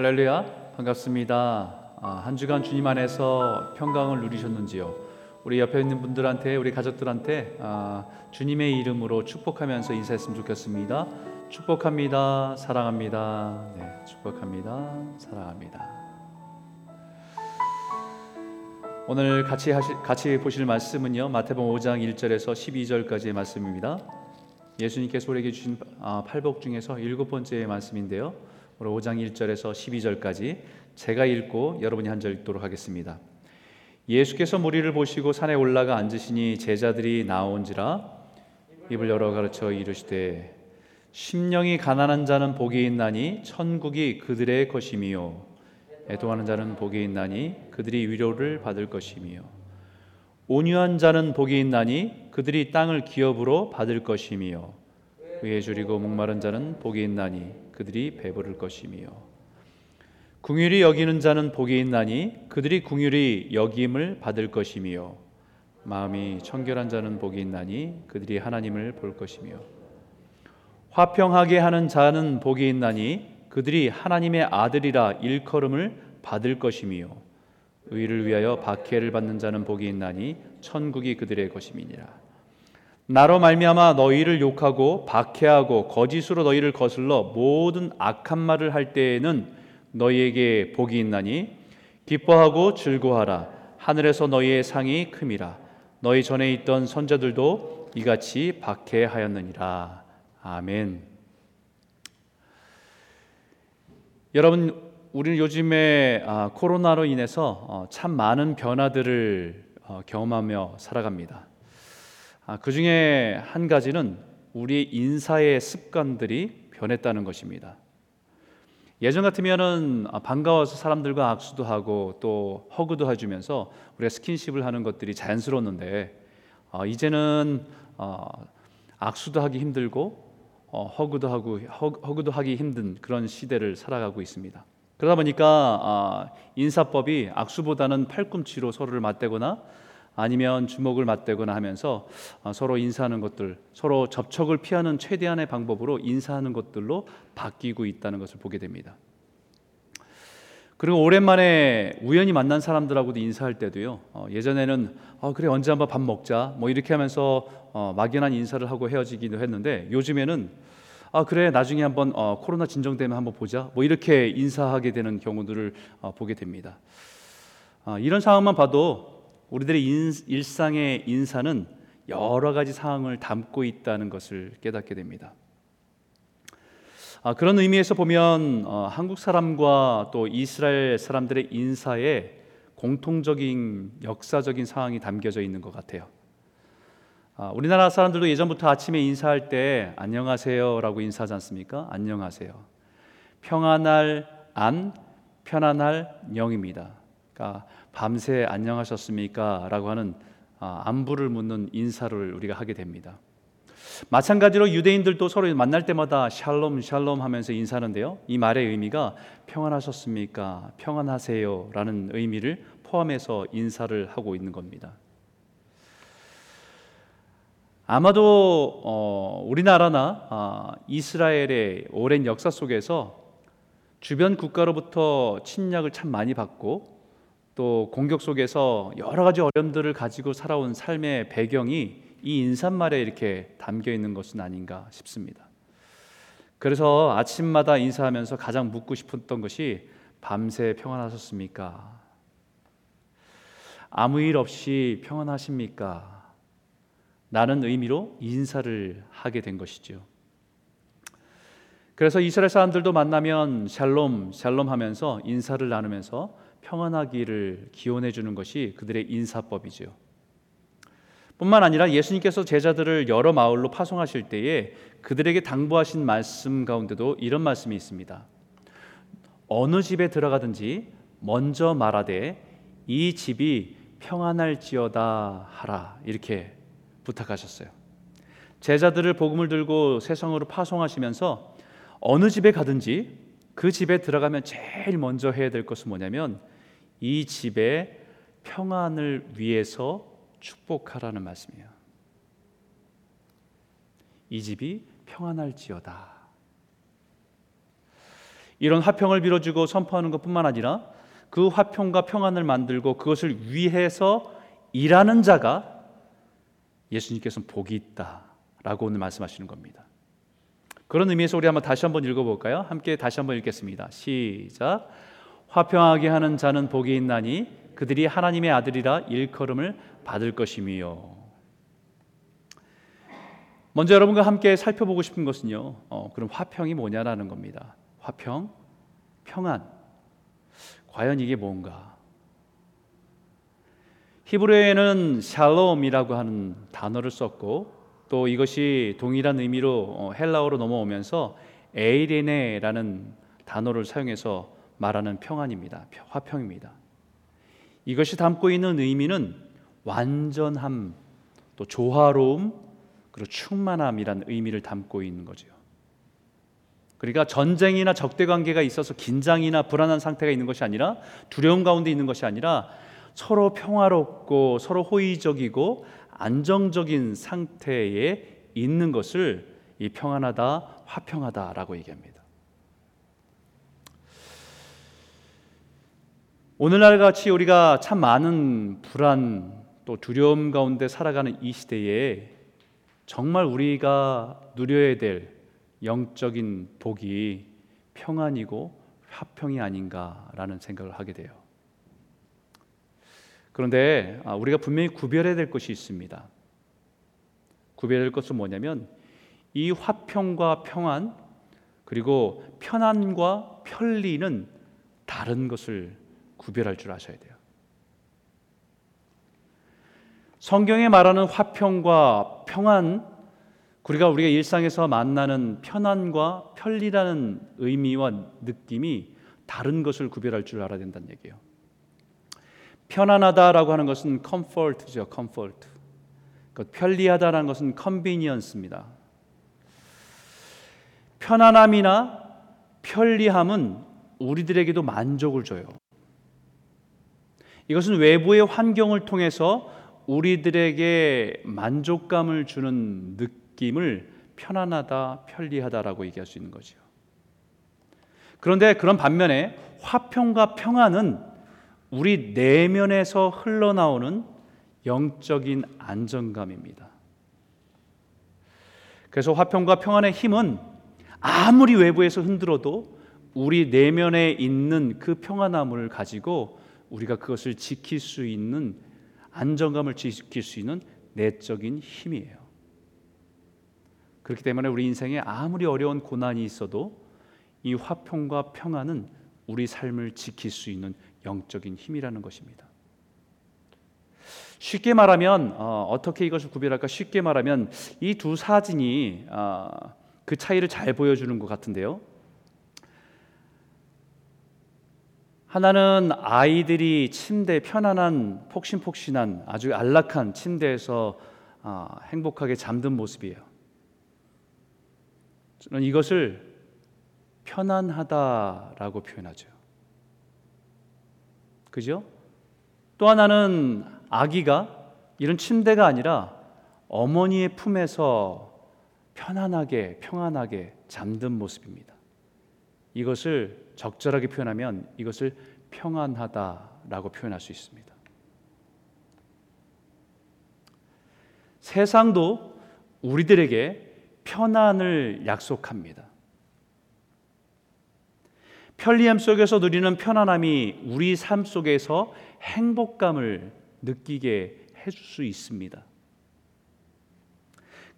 할렐루야 반갑습니다. 아, 한 주간 주님 안에서 평강을 누리셨는지요? 우리 옆에 있는 분들한테 우리 가족들한테 아, 주님의 이름으로 축복하면서 인사했으면 좋겠습니다. 축복합니다. 사랑합니다. 네, 축복합니다. 사랑합니다. 오늘 같이 하시, 같이 보실 말씀은요 마태복음 5장 1절에서 12절까지의 말씀입니다. 예수님께서 우리에게 주신 아, 팔복 중에서 일곱 번째 말씀인데요. 오늘 5장 1절에서 12절까지 제가 읽고 여러분이 한 절 읽도록 하겠습니다. 예수께서 무리를 보시고 산에 올라가 앉으시니 제자들이 나온지라 입을 열어 가르쳐 이르시되 심령이 가난한 자는 복이 있나니 천국이 그들의 것이미요. 애도하는 자는 복이 있나니 그들이 위로를 받을 것이미요. 온유한 자는 복이 있나니 그들이 땅을 기업으로 받을 것이미 요 의에 줄이고 목마른 자는 복이 있나니 그들이 배부를 것이며. 궁휼히 여기는 자는 복이 있나니 그들이 궁휼히 여김을 받을 것이며. 마음이 청결한 자는 복이 있나니 그들이 하나님을 볼 것이며. 화평하게 하는 자는 복이 있나니 그들이 하나님의 아들이라 일컬음을 받을 것이며. 의를 위하여 박해를 받는 자는 복이 있나니 천국이 그들의 것임이니라 나로 말미암아 너희를 욕하고 박해하고 거짓으로 너희를 거슬러 모든 악한 말을 할 때에는 너희에게 복이 있나니 기뻐하고 즐거하라 하늘에서 너희의 상이 큼이라 너희 전에 있던 선자들도 이같이 박해하였느니라 아멘. 여러분 우리는 요즘에 아, 코로나로 인해서 어, 참 많은 변화들을 어, 경험하며 살아갑니다. 아, 그 중에 한 가지는 우리 인사의 습관들이 변했다는 것입니다. 예전 같으면은 아, 반가워서 사람들과 악수도 하고 또 허그도 해주면서 우리가 스킨십을 하는 것들이 자연스러웠는데 어, 이제는 어, 악수도 하기 힘들고 어, 허그도 하고 허 그도 하기 힘든 그런 시대를 살아가고 있습니다. 그러다 보니까 아, 인사법이 악수보다는 팔꿈치로 서로를 맞대거나 아니면 주먹을 맞대거나 하면서 어, 서로 인사하는 것들, 서로 접촉을 피하는 최대한의 방법으로 인사하는 것들로 바뀌고 있다는 것을 보게 됩니다. 그리고 오랜만에 우연히 만난 사람들하고도 인사할 때도요. 어, 예전에는 어, 그래 언제 한번 밥 먹자 뭐 이렇게 하면서 어, 막연한 인사를 하고 헤어지기도 했는데 요즘에는 아 그래 나중에 한번 어, 코로나 진정되면 한번 보자 뭐 이렇게 인사하게 되는 경우들을 어, 보게 됩니다. 아, 이런 상황만 봐도 우리들의 일상의 인사는 여러 가지 상황을 담고 있다는 것을 깨닫게 됩니다. 아, 그런 의미에서 보면 어, 한국 사람과 또 이스라엘 사람들의 인사에 공통적인 역사적인 상황이 담겨져 있는 것 같아요. 아, 우리나라 사람들도 예전부터 아침에 인사할 때 안녕하세요라고 인사하지 않습니까? 안녕하세요. 평안할 안, 편안할 영입니다. 그러니까 밤새 안녕하셨습니까? 라고 하는 아, 안부를 묻는 인사를 우리가 하게 됩니다. 마찬가지로 유대인들도 서로 만날 때마다 샬롬 샬롬 하면서 인사하는데요. 이 말의 의미가 평안하셨습니까? 평안하세요 라는 의미를 포함해서 인사를 하고 있는 겁니다. 아마도 어, 우리나라나 아, 이스라엘의 오랜 역사 속에서 주변 국가로부터 침략을 참 많이 받고 또 공격 속에서 여러 가지 어려움들을 가지고 살아온 삶의 배경이 이 인사말에 이렇게 담겨 있는 것은 아닌가 싶습니다. 그래서 아침마다 인사하면서 가장 묻고 싶었던 것이 밤새 평안하셨습니까? 아무 일 없이 평안하십니까? 라는 의미로 인사를 하게 된 것이죠. 그래서 이스라엘 사람들도 만나면 샬롬 샬롬 하면서 인사를 나누면서 평안하기를 기원해 주는 것이 그들의 인사법이지요. 뿐만 아니라 예수님께서 제자들을 여러 마을로 파송하실 때에 그들에게 당부하신 말씀 가운데도 이런 말씀이 있습니다. 어느 집에 들어가든지 먼저 말하되 이 집이 평안할지어다 하라 이렇게 부탁하셨어요. 제자들을 복음을 들고 세상으로 파송하시면서 어느 집에 가든지 그 집에 들어가면 제일 먼저 해야 될 것은 뭐냐면 이 집의 평안을 위해서 축복하라는 말씀이에요. 이 집이 평안할지어다. 이런 화평을 빌어주고 선포하는 것뿐만 아니라 그 화평과 평안을 만들고 그것을 위해서 일하는 자가 예수님께서는 복이 있다라고 오늘 말씀하시는 겁니다. 그런 의미에서 우리 한번 다시 한번 읽어볼까요? 함께 다시 한번 읽겠습니다. 시작. 화평하게 하는 자는 복이 있나니 그들이 하나님의 아들이라 일컬음을 받을 것이미요. 먼저 여러분과 함께 살펴보고 싶은 것은요. 어, 그럼 화평이 뭐냐라는 겁니다. 화평, 평안. 과연 이게 뭔가? 히브리어에는 샬롬이라고 하는 단어를 썼고 또 이것이 동일한 의미로 어, 헬라어로 넘어오면서 에이레네라는 단어를 사용해서 말하는 평안입니다. 화평입니다. 이것이 담고 있는 의미는 완전함, 또 조화로움, 그리고 충만함이란 의미를 담고 있는 거죠. 그러니까 전쟁이나 적대 관계가 있어서 긴장이나 불안한 상태가 있는 것이 아니라 두려움 가운데 있는 것이 아니라 서로 평화롭고 서로 호의적이고 안정적인 상태에 있는 것을 이 평안하다, 화평하다라고 얘기합니다. 오늘날 같이 우리가 참 많은 불안 또 두려움 가운데 살아가는 이 시대에 정말 우리가 누려야 될 영적인 복이 평안이고 화평이 아닌가라는 생각을 하게 돼요. 그런데 아, 우리가 분명히 구별해야 될 것이 있습니다. 구별할 것은 뭐냐면 이 화평과 평안 그리고 편안과 편리는 다른 것을 구별할 줄 아셔야 돼요. 성경에 말하는 화평과 평안 우리가 우리가 일상에서 만나는 편안과 편리라는 의미와 느낌이 다른 것을 구별할 줄 알아야 된다는 얘기예요. 편안하다라고 하는 것은 comfort죠, comfort. 그 편리하다라는 것은 convenience입니다. 편안함이나 편리함은 우리들에게도 만족을 줘요. 이것은 외부의 환경을 통해서 우리들에게 만족감을 주는 느낌을 편안하다, 편리하다라고 얘기할 수 있는 거죠. 그런데 그런 반면에 화평과 평안은 우리 내면에서 흘러나오는 영적인 안정감입니다. 그래서 화평과 평안의 힘은 아무리 외부에서 흔들어도 우리 내면에 있는 그 평안함을 가지고 우리가 그것을 지킬 수 있는 안정감을 지킬 수 있는 내적인 힘이에요. 그렇기 때문에 우리 인생에 아무리 어려운 고난이 있어도 이 화평과 평안은 우리 삶을 지킬 수 있는 영적인 힘이라는 것입니다. 쉽게 말하면 어, 떻게 이것을 구별할까? 쉽게 말하면 이 두 사진이 어, 그 차이를 잘 보여주는 것 같은데요. 하나는 아이들이 침대 편안한 폭신폭신한 아주 안락한 침대에서 어, 행복하게 잠든 모습이에요. 저는 이것을 편안하다라고 표현하죠. 그죠? 또 하나는 아기가 이런 침대가 아니라 어머니의 품에서 편안하게 평안하게 잠든 모습입니다. 이것을 적절하게 표현하면 이것을 평안하다라고 표현할 수 있습니다. 세상도 우리들에게 편안을 약속합니다. 편리함 속에서 누리는 편안함이 우리 삶 속에서 행복감을 느끼게 해줄 수 있습니다.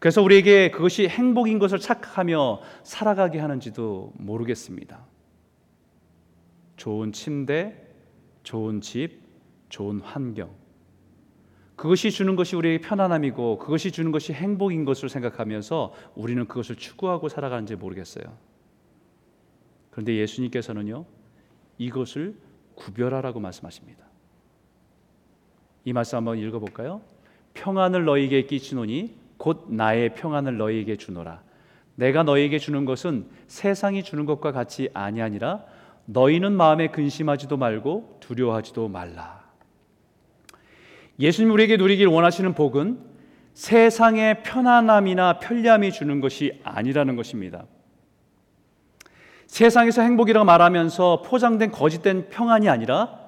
그래서 우리에게 그것이 행복인 것을 착각하며 살아가게 하는지도 모르겠습니다. 좋은 침대, 좋은 집, 좋은 환경. 그것이 주는 것이 우리에게 편안함이고 그것이 주는 것이 행복인 것을 생각하면서 우리는 그것을 추구하고 살아가는지 모르겠어요. 그런데 예수님께서는요, 이것을 구별하라고 말씀하십니다. 이 말씀 한번 읽어볼까요? 평안을 너희에게 끼치노니 곧 나의 평안을 너희에게 주노라. 내가 너희에게 주는 것은 세상이 주는 것과 같이 아니하니라. 너희는 마음에 근심하지도 말고 두려워하지도 말라. 예수님 우리에게 누리길 원하시는 복은 세상의 편안함이나 편리함이 주는 것이 아니라는 것입니다. 세상에서 행복이라고 말하면서 포장된 거짓된 평안이 아니라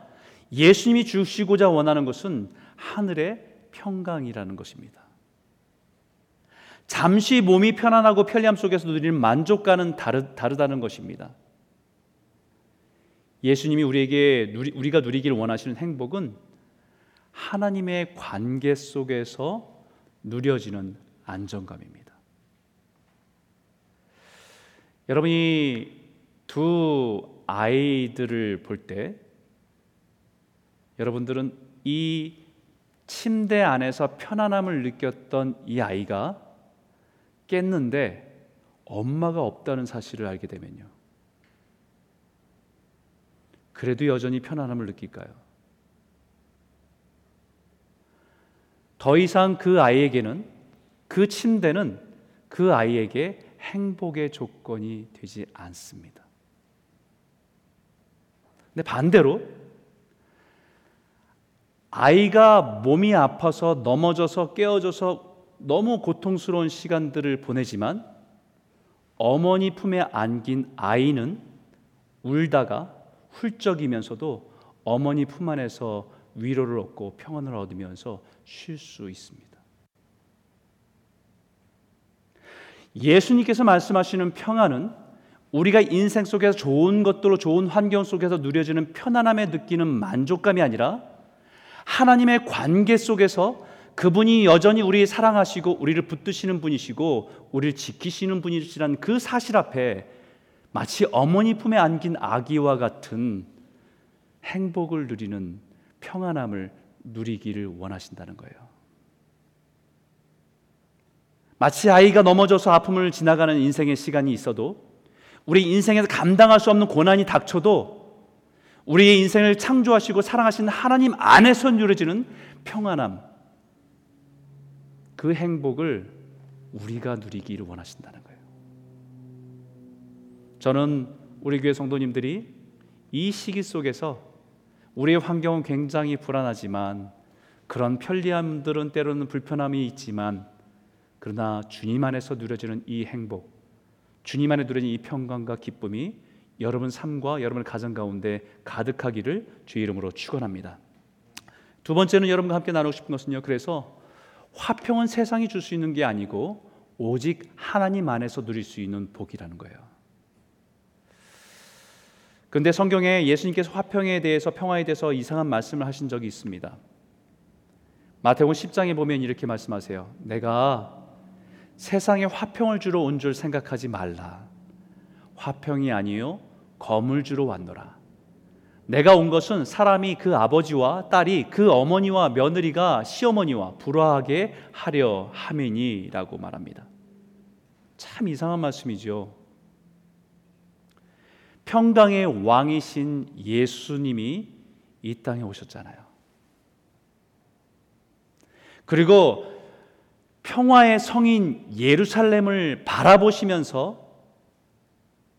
예수님이 주시고자 원하는 것은 하늘의 평강이라는 것입니다. 잠시 몸이 편안하고 편리함 속에서 누리는 만족감은 다르, 다르 다는 것입니다. 예수님이 우리에게 누리, 우리가 누리기를 원하시는 행복은 하나님의 관계 속에서 누려지는 안정감입니다. 여러분이 두 아이들을 볼 때 여러분들은 이 침대 안에서 편안함을 느꼈던 이 아이가 깼는데 엄마가 없다는 사실을 알게 되면요. 그래도 여전히 편안함을 느낄까요? 더 이상 그 아이에게는 그 침대는 그 아이에게 행복의 조건이 되지 않습니다. 근데 반대로 아이가 몸이 아파서 넘어져서 깨어져서 너무 고통스러운 시간들을 보내지만 어머니 품에 안긴 아이는 울다가 훌쩍이면서도 어머니 품 안에서 위로를 얻고 평안을 얻으면서 쉴 수 있습니다. 예수님께서 말씀하시는 평안은 우리가 인생 속에서 좋은 것들로 좋은 환경 속에서 누려지는 편안함에 느끼는 만족감이 아니라 하나님의 관계 속에서 그분이 여전히 우리 사랑하시고 우리를 붙드시는 분이시고 우리를 지키시는 분이시라는 그 사실 앞에 마치 어머니 품에 안긴 아기와 같은 행복을 누리는 평안함을 누리기를 원하신다는 거예요. 마치 아이가 넘어져서 아픔을 지나가는 인생의 시간이 있어도 우리 인생에서 감당할 수 없는 고난이 닥쳐도 우리의 인생을 창조하시고 사랑하시는 하나님 안에서 누려지는 평안함, 그 행복을 우리가 누리기를 원하신다는 거예요. 저는 우리 교회 성도님들이 이 시기 속에서 우리의 환경은 굉장히 불안하지만 그런 편리함들은 때로는 불편함이 있지만 그러나 주님 안에서 누려지는 이 행복, 주님 안에 누려지는 이 평강과 기쁨이 여러분 삶과 여러분의 가정 가운데 가득하기를 주의 이름으로 축원합니다. 두 번째는 여러분과 함께 나누고 싶은 것은요. 그래서 화평은 세상이 줄 수 있는 게 아니고 오직 하나님 안에서 누릴 수 있는 복이라는 거예요. 근데 성경에 예수님께서 화평에 대해서 평화에 대해서 이상한 말씀을 하신 적이 있습니다. 마태복음 10장에 보면 이렇게 말씀하세요. 내가 세상에 화평을 주러 온 줄 생각하지 말라. 화평이 아니요 검을 주러 왔노라. 내가 온 것은 사람이 그 아버지와 딸이 그 어머니와 며느리가 시어머니와 불화하게 하려 함이니라고 말합니다. 참 이상한 말씀이죠. 평강의 왕이신 예수님이 이 땅에 오셨잖아요. 그리고 평화의 성인 예루살렘을 바라보시면서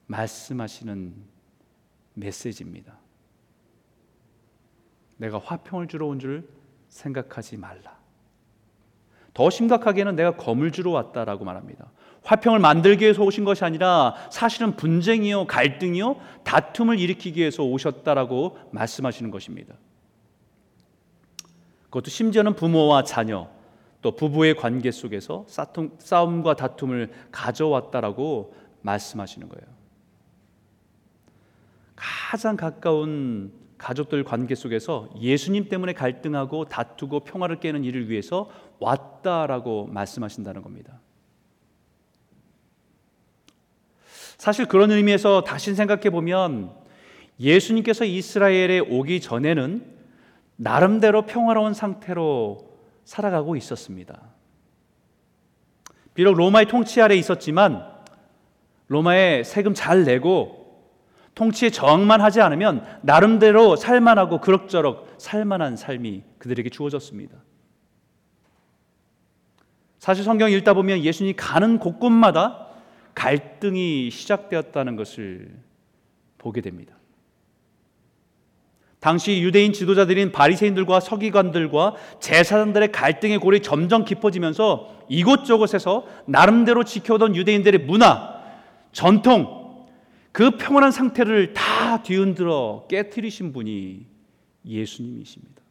말씀하시는 메시지입니다. 내가 화평을 주러 온 줄 생각하지 말라. 더 심각하게는 내가 검을 주러 왔다라고 말합니다. 화평을 만들기 위해서 오신 것이 아니라 사실은 분쟁이요, 갈등이요, 다툼을 일으키기 위해서 오셨다라고 말씀하시는 것입니다. 그것도 심지어는 부모와 자녀, 또 부부의 관계 속에서 싸움과 다툼을 가져왔다라고 말씀하시는 거예요. 가장 가까운 가족들 관계 속에서 예수님 때문에 갈등하고 다투고 평화를 깨는 일을 위해서 왔다라고 말씀하신다는 겁니다. 사실 그런 의미에서 다시 생각해 보면 예수님께서 이스라엘에 오기 전에는 나름대로 평화로운 상태로 살아가고 있었습니다. 비록 로마의 통치 아래 있었지만 로마에 세금 잘 내고 통치에 저항만 하지 않으면 나름대로 살만하고 그럭저럭 살만한 삶이 그들에게 주어졌습니다. 사실 성경 읽다 보면 예수님이 가는 곳곳마다 갈등이 시작되었다는 것을 보게 됩니다. 당시 유대인 지도자들인 바리새인들과 서기관들과 제사장들의 갈등의 골이 점점 깊어지면서 이곳저곳에서 나름대로 지켜오던 유대인들의 문화, 전통, 그 평온한 상태를 다 뒤흔들어 깨뜨리신 분이 예수님이십니다.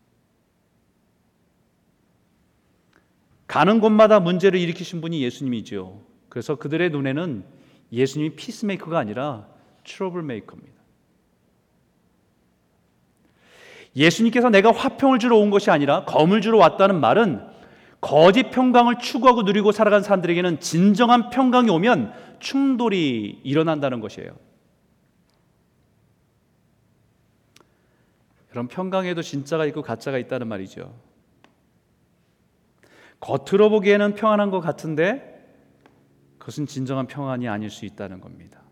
가는 곳마다 문제를 일으키신 분이 예수님이죠. 그래서 그들의 눈에는 예수님이 피스메이커가 아니라 트러블 메이커입니다. 예수님께서 내가 화평을 주러 온 것이 아니라 검을 주러 왔다는 말은 거짓 평강을 추구하고 누리고 살아간 사람들에게는 진정한 평강이 오면 충돌이 일어난다는 것이에요. 그럼 평강에도 진짜가 있고 가짜가 있다는 말이죠. 겉으로 보기에는 평안한 것 같은데 그것은 진정한 평안이 아닐 수 있다는 겁니다.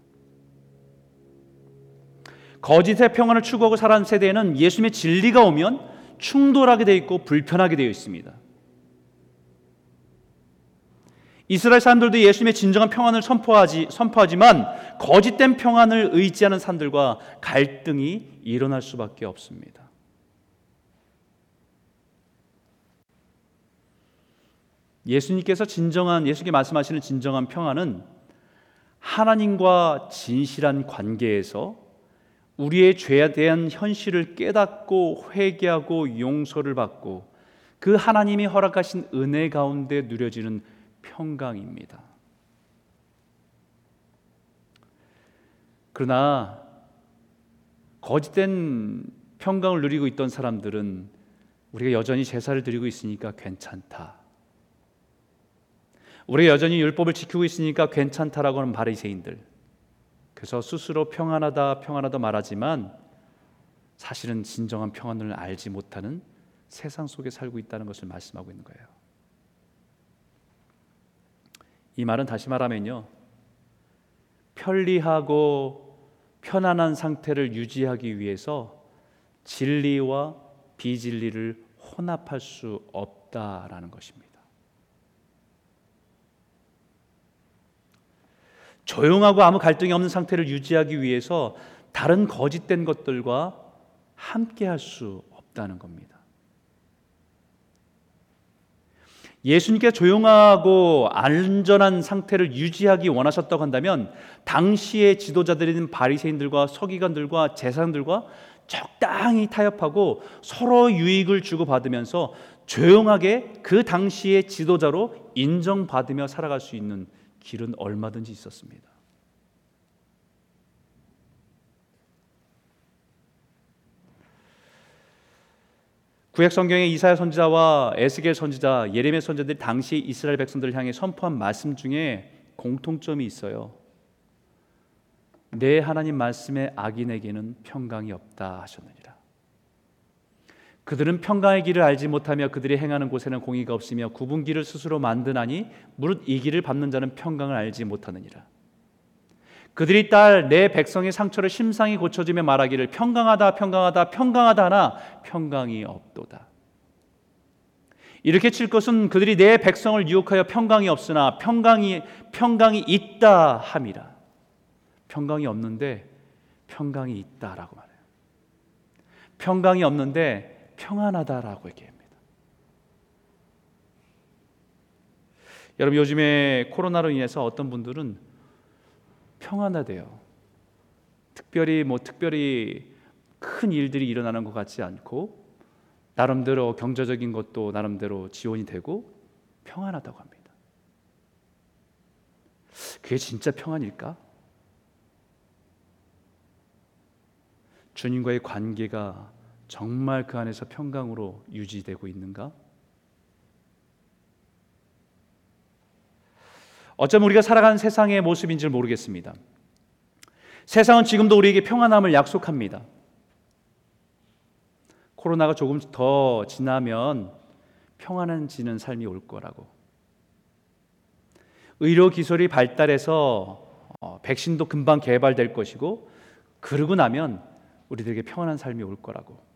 거짓의 평안을 추구하고 살아가는 세대에는 예수님의 진리가 오면 충돌하게 되어 있고 불편하게 되어 있습니다. 이스라엘 사람들도 예수님의 진정한 평안을 선포하지, 선포하지만 거짓된 평안을 의지하는 사람들과 갈등이 일어날 수밖에 없습니다. 예수님께서 진정한 예수님께 말씀하시는 진정한 평안은 하나님과 진실한 관계에서 우리의 죄에 대한 현실을 깨닫고 회개하고 용서를 받고 그 하나님이 허락하신 은혜 가운데 누려지는 평강입니다. 그러나 거짓된 평강을 누리고 있던 사람들은 우리가 여전히 제사를 드리고 있으니까 괜찮다. 우리가 여전히 율법을 지키고 있으니까 괜찮다라고 하는 바리새인들. 그래서 스스로 평안하다 평안하다 말하지만 사실은 진정한 평안을 알지 못하는 세상 속에 살고 있다는 것을 말씀하고 있는 거예요. 이 말은 다시 말하면요. 편리하고 편안한 상태를 유지하기 위해서 진리와 비진리를 혼합할 수 없다라는 것입니다. 조용하고 아무 갈등이 없는 상태를 유지하기 위해서 다른 거짓된 것들과 함께 할 수 없다는 겁니다. 예수님께 조용하고 안전한 상태를 유지하기 원하셨다고 한다면 당시의 지도자들인 바리새인들과 서기관들과 제사장들과 적당히 타협하고 서로 유익을 주고받으면서 조용하게 그 당시의 지도자로 인정받으며 살아갈 수 있는 길은 얼마든지 있었습니다. 구약 성경의 이사야 선지자와 에스겔 선지자, 예레미야 선지자들이 당시 이스라엘 백성들을 향해 선포한 말씀 중에 공통점이 있어요. 내 하나님 말씀에 악인에게는 평강이 없다 하셨느니라. 그들은 평강의 길을 알지 못하며 그들이 행하는 곳에는 공의가 없으며 구분 길을 스스로 만드나니 무릇 이 길을 밟는 자는 평강을 알지 못하느니라. 그들이 딸 내 백성의 상처를 심상히 고쳐주며 말하기를 평강하다 평강하다 평강하다 하나 평강이 없도다. 이렇게 칠 것은 그들이 내 백성을 유혹하여 평강이 없으나 평강이 평강이 있다 함이라. 평강이 없는데 평강이 있다라고 말해요. 평강이 없는데 평안하다라고 얘기합니다. 여러분 요즘에 코로나로 인해서 어떤 분들은 평안하대요. 특별히 뭐 특별히 큰 일들이 일어나는 것 같지 않고 나름대로 경제적인 것도 나름대로 지원이 되고 평안하다고 합니다. 그게 진짜 평안일까? 주님과의 관계가 정말 그 안에서 평강으로 유지되고 있는가? 어쩌면 우리가 살아가는 세상의 모습인 줄 모르겠습니다. 세상은 지금도 우리에게 평안함을 약속합니다. 코로나가 조금 더 지나면 평안해지는 삶이 올 거라고. 의료 기술이 발달해서 어, 백신도 금방 개발될 것이고 그러고 나면 우리들에게 평안한 삶이 올 거라고.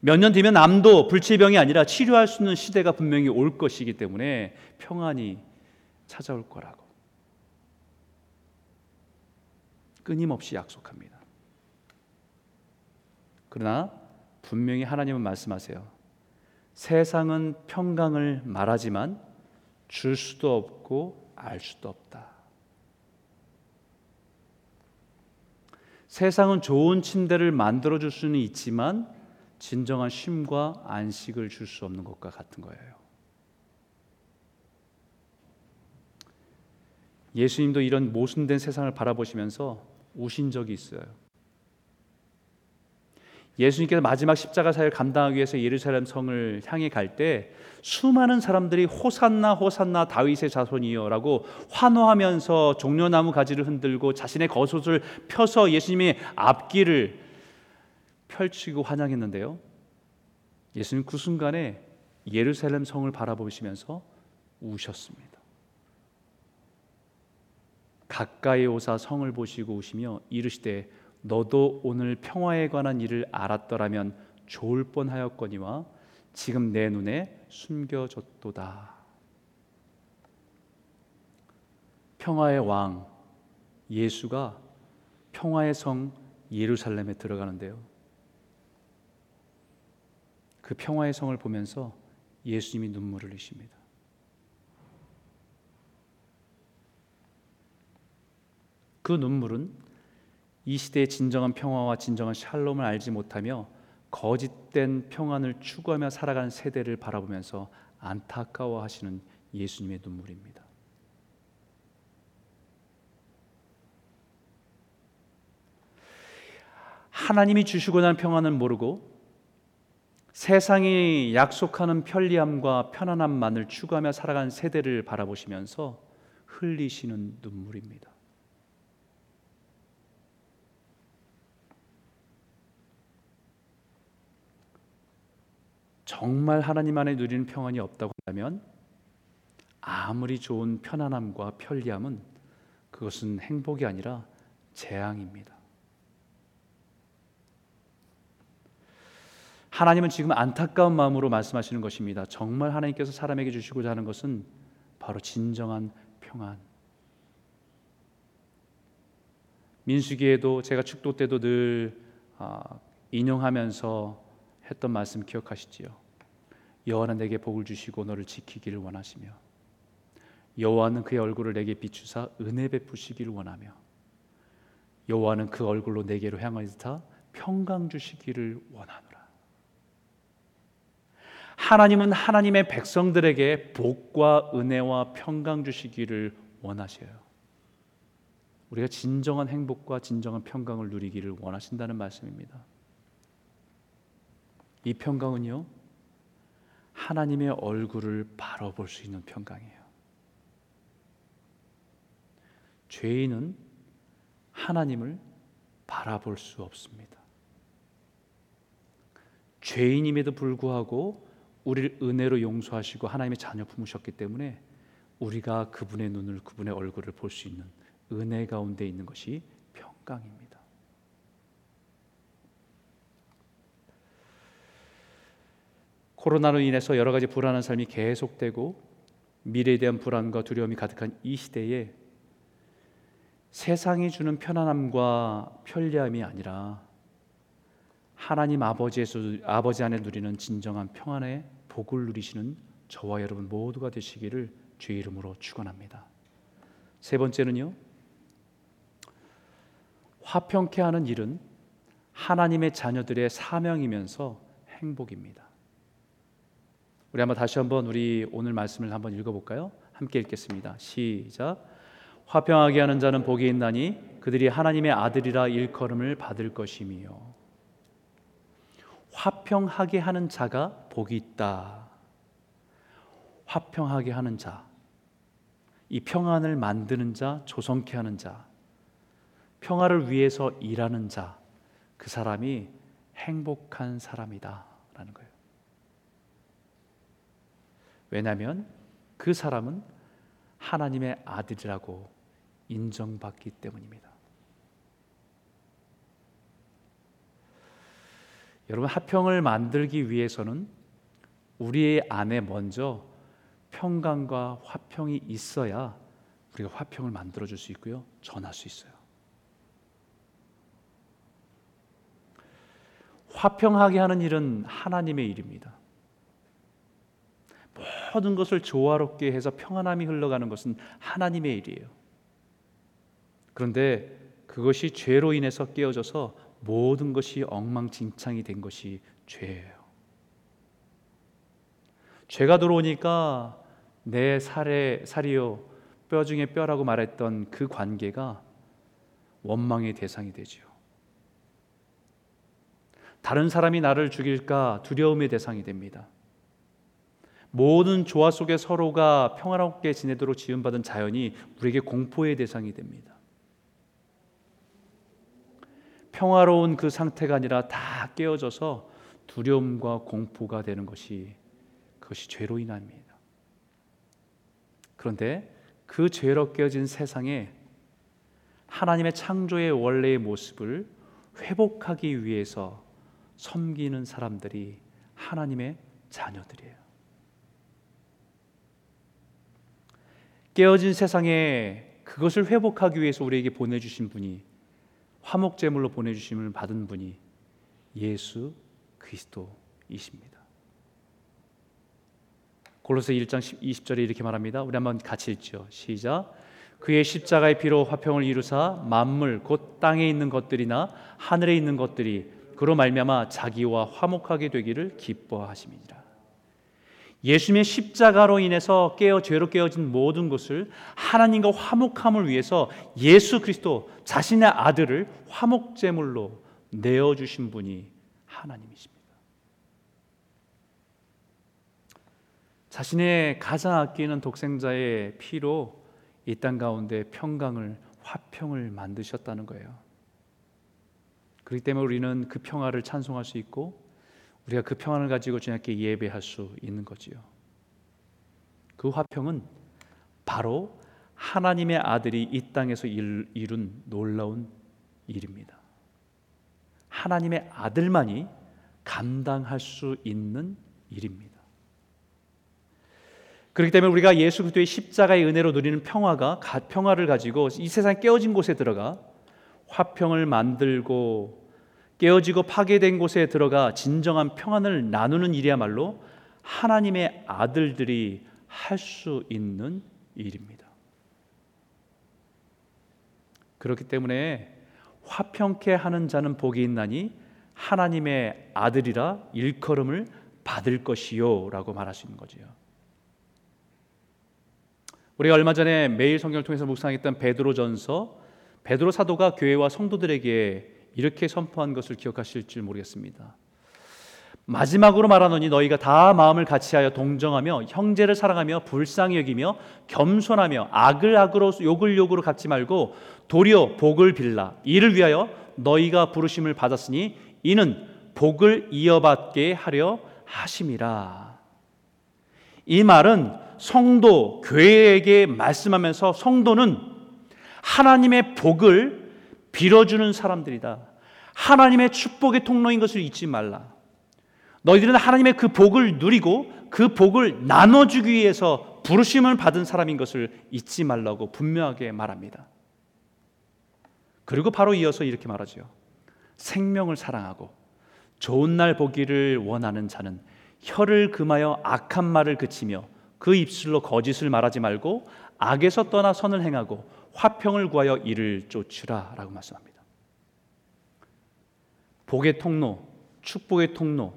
몇 년 뒤면 암도 불치병이 아니라 치료할 수 있는 시대가 분명히 올 것이기 때문에 평안이 찾아올 거라고 끊임없이 약속합니다. 그러나 분명히 하나님은 말씀하세요. 세상은 평강을 말하지만 줄 수도 없고 알 수도 없다. 세상은 좋은 침대를 만들어 줄 수는 있지만 진정한 쉼과 안식을 줄 수 없는 것과 같은 거예요. 예수님도 이런 모순된 세상을 바라보시면서 우신 적이 있어요. 예수님께서 마지막 십자가 사역을 감당하기 위해서 예루살렘 성을 향해 갈 때 수많은 사람들이 호산나 호산나 다윗의 자손이여라고 환호하면서 종려나무 가지를 흔들고 자신의 겉옷을 펴서 예수님의 앞길을 펼치고 환영했는데요. 예수님 그 순간에 예루살렘 성을 바라보시면서 우셨습니다. 가까이 오사 성을 보시고 우시며 이르시되 너도 오늘 평화에 관한 일을 알았더라면 좋을 뻔하였거니와 지금 내 눈에 숨겨졌도다. 평화의 왕 예수가 평화의 성 예루살렘에 들어가는데요. 그 평화의 성을 보면서 예수님이 눈물을 흘리십니다. 그 눈물은 이 시대의 진정한 평화와 진정한 샬롬을 알지 못하며 거짓된 평안을 추구하며 살아가는 세대를 바라보면서 안타까워하시는 예수님의 눈물입니다. 하나님이 주시고자 하는 평안을 모르고 세상이 약속하는 편리함과 편안함만을 추구하며 살아가는 세대를 바라보시면서 흘리시는 눈물입니다. 정말 하나님 안에 누리는 평안이 없다고 한다면 아무리 좋은 편안함과 편리함은 그것은 행복이 아니라 재앙입니다. 하나님은 지금 안타까운 마음으로 말씀하시는 것입니다. 정말 하나님께서 사람에게 주시고자 하는 것은 바로 진정한 평안. 민수기에도 제가 축도 때도 늘 아, 인용하면서 했던 말씀 기억하시지요? 여호와는 내게 복을 주시고 너를 지키기를 원하시며 여호와는 그의 얼굴을 내게 비추사 은혜 베푸시기를 원하며 여호와는 그 얼굴로 내게로 향하사 평강 주시기를 원하노라. 하나님은 하나님의 백성들에게 복과 은혜와 평강 주시기를 원하셔요. 우리가 진정한 행복과 진정한 평강을 누리기를 원하신다는 말씀입니다. 이 평강은요, 하나님의 얼굴을 바라볼 수 있는 평강이에요. 죄인은 하나님을 바라볼 수 없습니다. 죄인임에도 불구하고 우리를 은혜로 용서하시고 하나님의 자녀 품으셨기 때문에 우리가 그분의 눈을 그분의 얼굴을 볼 수 있는 은혜 가운데 있는 것이 평강입니다. 코로나로 인해서 여러 가지 불안한 삶이 계속되고 미래에 대한 불안과 두려움이 가득한 이 시대에 세상이 주는 편안함과 편리함이 아니라 하나님 아버지에서 아버지 안에 누리는 진정한 평안의 복을 누리시는 저와 여러분 모두가 되시기를 주의 이름으로 축원합니다. 세 번째는요. 화평케 하는 일은 하나님의 자녀들의 사명이면서 행복입니다. 우리 한번 다시 한번 우리 오늘 말씀을 한번 읽어 볼까요? 함께 읽겠습니다. 시작. 화평하게 하는 자는 복이 있나니 그들이 하나님의 아들이라 일컬음을 받을 것이며 화평하게 하는 자가 복이 있다. 화평하게 하는 자, 이 평안을 만드는 자, 조성케 하는 자, 평화를 위해서 일하는 자, 그 사람이 행복한 사람이다라는 거예요. 왜냐하면 그 사람은 하나님의 아들이라고 인정받기 때문입니다. 여러분 화평을 만들기 위해서는 우리의 안에 먼저 평강과 화평이 있어야 우리가 화평을 만들어 줄 수 있고요. 전할 수 있어요. 화평하게 하는 일은 하나님의 일입니다. 모든 것을 조화롭게 해서 평안함이 흘러가는 것은 하나님의 일이에요. 그런데 그 그것이 죄로 인해서 깨어져서 모든 것이 엉망진창이 된 것이 죄예요. 죄가 들어오니까 내 살에 살이요 뼈 중에 뼈라고 말했던 그 관계가 원망의 대상이 되지요. 다른 사람이 나를 죽일까 두려움의 대상이 됩니다. 모든 조화 속에 서로가 평화롭게 지내도록 지음받은 자연이 우리에게 공포의 대상이 됩니다. 평화로운 그 상태가 아니라 다 깨어져서 두려움과 공포가 되는 것이 그것이 죄로 인합니다. 그런데 그 죄로 깨어진 세상에 하나님의 창조의 원래의 모습을 회복하기 위해서 섬기는 사람들이 하나님의 자녀들이에요. 깨어진 세상에 그것을 회복하기 위해서 우리에게 보내주신 분이 화목제물로 보내주심을 받은 분이 예수 그리스도이십니다. 골로새 1장 20절에 이렇게 말합니다. 우리 한번 같이 읽죠. 시작. 그의 십자가의 피로 화평을 이루사 만물 곧 땅에 있는 것들이나 하늘에 있는 것들이 그로 말미암아 자기와 화목하게 되기를 기뻐하심이니라. 예수님의 십자가로 인해서 깨어 죄로 깨어진 모든 것을 하나님과 화목함을 위해서 예수 그리스도 자신의 아들을 화목제물로 내어 주신 분이 하나님이십니다. 자신의 가장 아끼는 독생자의 피로 이 땅 가운데 평강을 화평을 만드셨다는 거예요. 그렇기 때문에 우리는 그 평화를 찬송할 수 있고 우리가 그 평안을 가지고 주님께 예배할 수 있는 거지요. 그 화평은 바로 하나님의 아들이 이 땅에서 이룬 놀라운 일입니다. 하나님의 아들만이 감당할 수 있는 일입니다. 그렇기 때문에 우리가 예수 그리스도의 십자가의 은혜로 누리는 평화가 평화를 가지고 이 세상 깨어진 곳에 들어가 화평을 만들고 깨어지고 파괴된 곳에 들어가 진정한 평안을 나누는 일이야말로 하나님의 아들들이 할 수 있는 일입니다. 그렇기 때문에 화평케 하는 자는 복이 있나니 하나님의 아들이라 일컬음을 받을 것이요라고 말할 수 있는 거지요. 우리가 얼마 전에 매일 성경을 통해서 묵상했던 베드로전서 베드로 사도가 교회와 성도들에게 이렇게 선포한 것을 기억하실지 모르겠습니다. 마지막으로 말하노니 너희가 다 마음을 같이하여 동정하며 형제를 사랑하며 불쌍히 여기며 겸손하며 악을 악으로 욕을 욕으로 갚지 말고 도리어 복을 빌라 이를 위하여 너희가 부르심을 받았으니 이는 복을 이어받게 하려 하심이라. 이 말은 성도, 교회에게 말씀하면서 성도는 하나님의 복을 빌어주는 사람들이다. 하나님의 축복의 통로인 것을 잊지 말라. 너희들은 하나님의 그 복을 누리고 그 복을 나눠주기 위해서 부르심을 받은 사람인 것을 잊지 말라고 분명하게 말합니다. 그리고 바로 이어서 이렇게 말하죠. 생명을 사랑하고 좋은 날 보기를 원하는 자는 혀를 금하여 악한 말을 그치며 그 입술로 거짓을 말하지 말고 악에서 떠나 선을 행하고 화평을 구하여 이를 쫓으라라고 말씀합니다. 복의 통로, 축복의 통로,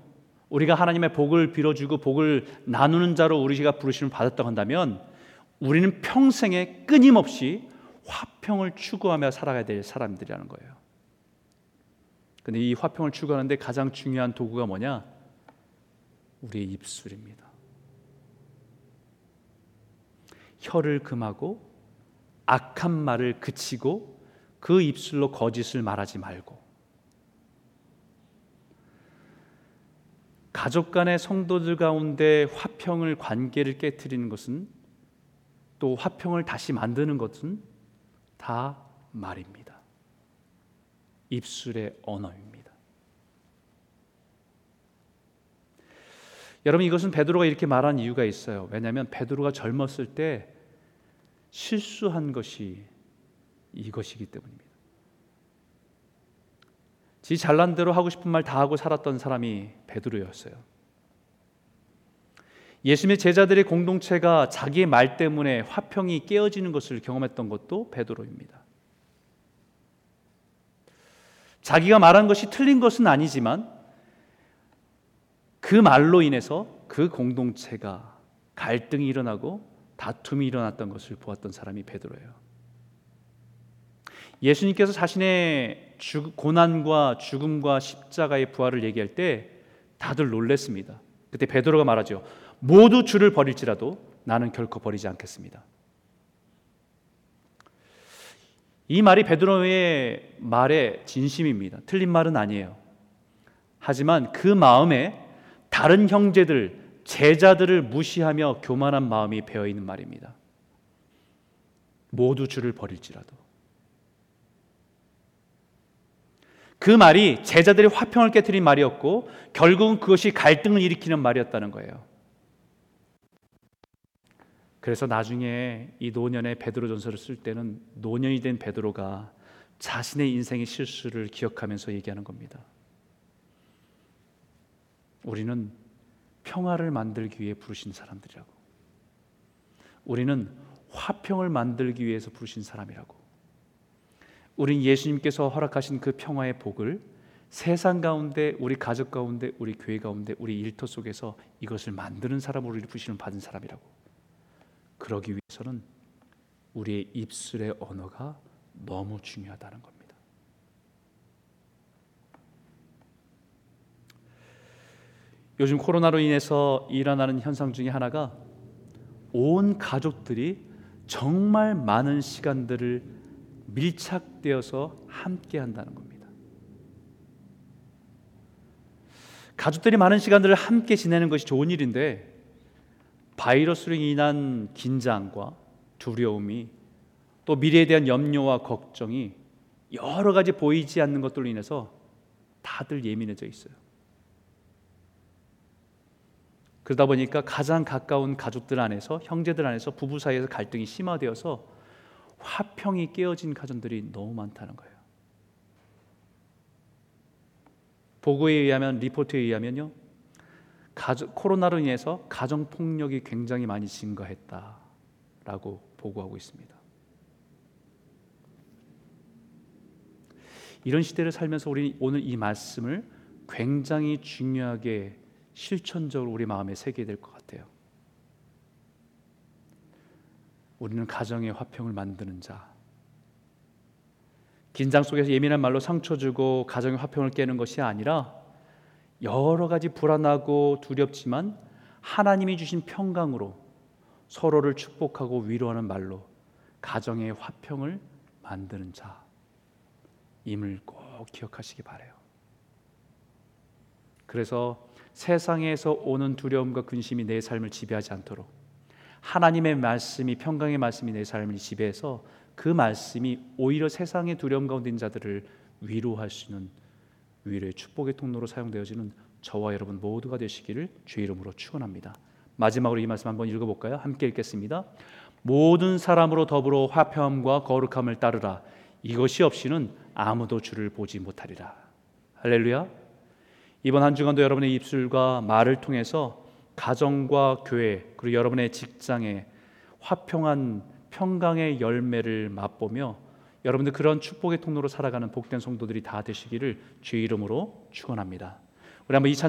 우리가 하나님의 복을 빌어주고 복을 나누는 자로 우리가 부르심을 받았다고 한다면 우리는 평생에 끊임없이 화평을 추구하며 살아가야 될 사람들이라는 거예요. 근데 이 화평을 추구하는데 가장 중요한 도구가 뭐냐? 우리의 입술입니다. 혀를 금하고 악한 말을 그치고 그 입술로 거짓을 말하지 말고 가족 간의 성도들 가운데 화평을 관계를 깨뜨리는 것은 또 화평을 다시 만드는 것은 다 말입니다. 입술의 언어입니다. 여러분 이것은 베드로가 이렇게 말한 이유가 있어요. 왜냐하면 베드로가 젊었을 때 실수한 것이 이것이기 때문입니다. 지 잘난 대로 하고 싶은 말 다 하고 살았던 사람이 베드로였어요. 예수님의 제자들의 공동체가 자기의 말 때문에 화평이 깨어지는 것을 경험했던 것도 베드로입니다. 자기가 말한 것이 틀린 것은 아니지만 그 말로 인해서 그 공동체가 갈등이 일어나고 다툼이 일어났던 것을 보았던 사람이 베드로예요. 예수님께서 자신의 죽, 고난과 죽음과 십자가의 부활을 얘기할 때 다들 놀랬습니다. 그때 베드로가 말하죠. 모두 주를 버릴지라도 나는 결코 버리지 않겠습니다. 이 말이 베드로의 말의 진심입니다. 틀린 말은 아니에요. 하지만 그 마음에 다른 형제들, 제자들을 무시하며 교만한 마음이 배어 있는 말입니다. 모두 주를 버릴지라도. 그 말이 제자들의 화평을 깨뜨린 말이었고 결국은 그것이 갈등을 일으키는 말이었다는 거예요. 그래서 나중에 이 노년의 베드로 전서를 쓸 때는 노년이 된 베드로가 자신의 인생의 실수를 기억하면서 얘기하는 겁니다. 우리는 평화를 만들기 위해 부르신 사람들이라고. 우리는 화평을 만들기 위해서 부르신 사람이라고. 우린 예수님께서 허락하신 그 평화의 복을 세상 가운데, 우리 가족 가운데, 우리 교회 가운데, 우리 일터 속에서 이것을 만드는 사람으로 부시는 받은 사람이라고. 그러기 위해서는 우리의 입술의 언어가 너무 중요하다는 겁니다. 요즘 코로나로 인해서 일어나는 현상 중에 하나가 온 가족들이 정말 많은 시간들을 밀착되어서 함께 한다는 겁니다. 가족들이 많은 시간들을 함께 지내는 것이 좋은 일인데 바이러스로 인한 긴장과 두려움이 또 미래에 대한 염려와 걱정이 여러 가지 보이지 않는 것들로 인해서 다들 예민해져 있어요. 그러다 보니까 가장 가까운 가족들 안에서 형제들 안에서 부부 사이에서 갈등이 심화되어서 화평이 깨어진 가정들이 너무 많다는 거예요. 보고에 의하면 리포트에 의하면요. 가족, 코로나로 인해서 가정 폭력이 굉장히 많이 증가했다라고 보고하고 있습니다. 이런 시대를 살면서 우리 오늘 이 말씀을 굉장히 중요하게 실천적으로 우리 마음에 새겨야 될 것 같아요. 우리는 가정의 화평을 만드는 자. 긴장 속에서 예민한 말로 상처 주고 가정의 화평을 깨는 것이 아니라 여러 가지 불안하고 두렵지만 하나님이 주신 평강으로 서로를 축복하고 위로하는 말로 가정의 화평을 만드는 자. 임을 꼭 기억하시기 바래요. 그래서 세상에서 오는 두려움과 근심이 내 삶을 지배하지 않도록 하나님의 말씀이 평강의 말씀이 내 삶을 지배해서 그 말씀이 오히려 세상의 두려움 가운데 있는 자들을 위로할 수 있는 위로의 축복의 통로로 사용되어지는 저와 여러분 모두가 되시기를 주의 이름으로 축원합니다. 마지막으로 이 말씀 한번 읽어볼까요? 함께 읽겠습니다. 모든 사람으로 더불어 화평함과 거룩함을 따르라. 이것이 없이는 아무도 주를 보지 못하리라. 할렐루야. 이번 한 주간도 여러분의 입술과 말을 통해서 가정과 교회 그리고 여러분의 직장에 화평한 평강의 열매를 맛보며 여러분들 그런 축복의 통로로 살아가는 복된 성도들이 다 되시기를 주의 이름으로 축원합니다. 우리 한번 이찬